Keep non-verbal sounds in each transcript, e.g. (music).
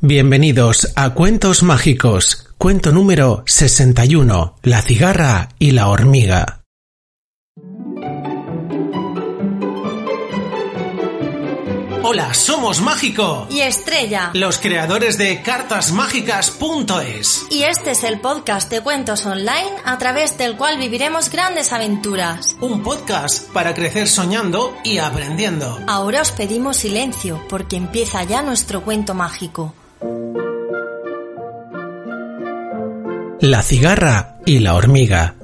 Bienvenidos a Cuentos Mágicos, cuento número 61, La cigarra y la hormiga. Hola, somos Mágico, y Estrella. los creadores de cartasmágicas.es. Y este es el podcast de cuentos online a través del cual viviremos grandes aventuras. Un podcast para crecer soñando y aprendiendo. Ahora os pedimos silencio porque empieza ya nuestro cuento mágico. La cigarra y la hormiga.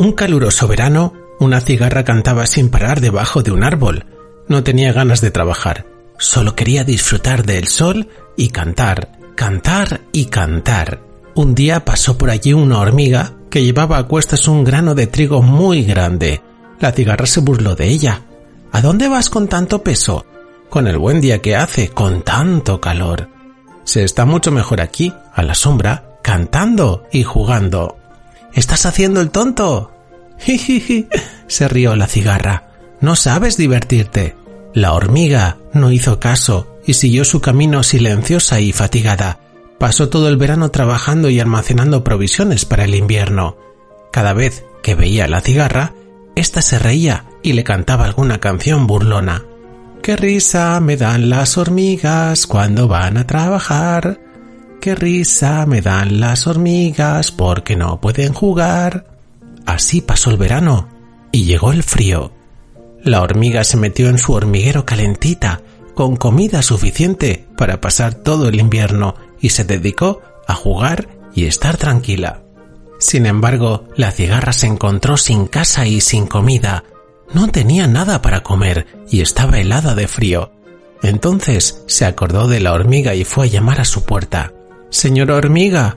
Un caluroso verano, una cigarra cantaba sin parar debajo de un árbol. No tenía ganas de trabajar, solo quería disfrutar del sol y cantar, cantar y cantar. Un día pasó por allí una hormiga que llevaba a cuestas un grano de trigo muy grande. La cigarra se burló de ella. ¿A dónde vas con tanto peso? Con el buen día que hace, con tanto calor. Se está mucho mejor aquí, a la sombra, cantando y jugando. ¿Estás haciendo el tonto? (laughs) Jijiji, se rió la cigarra. No sabes divertirte. La hormiga no hizo caso y siguió su camino silenciosa y fatigada. Pasó todo el verano trabajando y almacenando provisiones para el invierno. Cada vez que veía a la cigarra, ésta se reía y le cantaba alguna canción burlona. Qué risa me dan las hormigas cuando van a trabajar. Qué risa me dan las hormigas porque no pueden jugar. Así pasó el verano y llegó el frío. La hormiga se metió en su hormiguero calentita, con comida suficiente para pasar todo el invierno y se dedicó a jugar y estar tranquila. Sin embargo, la cigarra se encontró sin casa y sin comida. No tenía nada para comer y estaba helada de frío. Entonces se acordó de la hormiga y fue a llamar a su puerta. Señora hormiga,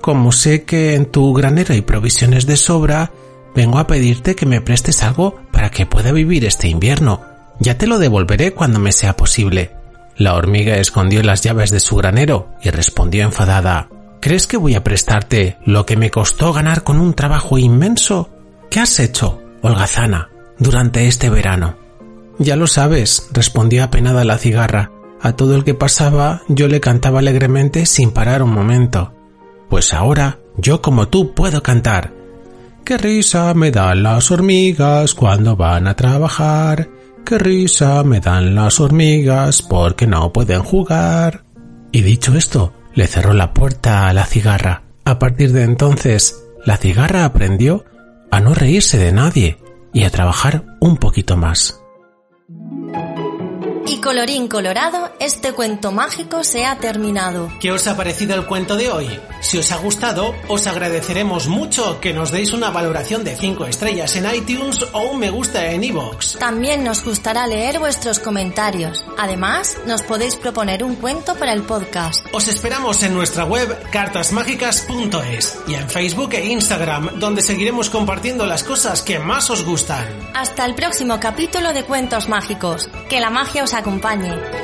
como sé que en tu granero hay provisiones de sobra, vengo a pedirte que me prestes algo para que pueda vivir este invierno. Ya te lo devolveré cuando me sea posible. La hormiga escondió las llaves de su granero y respondió enfadada ¿Crees que voy a prestarte lo que me costó ganar con un trabajo inmenso? ¿Qué has hecho, holgazana, durante este verano? Ya lo sabes, respondió apenada la cigarra. A todo el que pasaba yo le cantaba alegremente sin parar un momento. Pues ahora yo como tú puedo cantar. Qué risa me dan las hormigas cuando van a trabajar. Qué risa me dan las hormigas porque no pueden jugar. Y dicho esto, le cerró la puerta a la cigarra. A partir de entonces, la cigarra aprendió a no reírse de nadie y a trabajar un poquito más. Y colorín colorado, este cuento mágico se ha terminado. ¿Qué os ha parecido el cuento de hoy? Si os ha gustado, os agradeceremos mucho que nos deis una valoración de 5 estrellas en iTunes o un me gusta en iVoox. También nos gustará leer vuestros comentarios. Además, nos podéis proponer un cuento para el podcast. Os esperamos en nuestra web cartasmágicas.es y en Facebook e Instagram, donde seguiremos compartiendo las cosas que más os gustan. Hasta el próximo capítulo de Cuentos Mágicos. Que la magia os acompañe.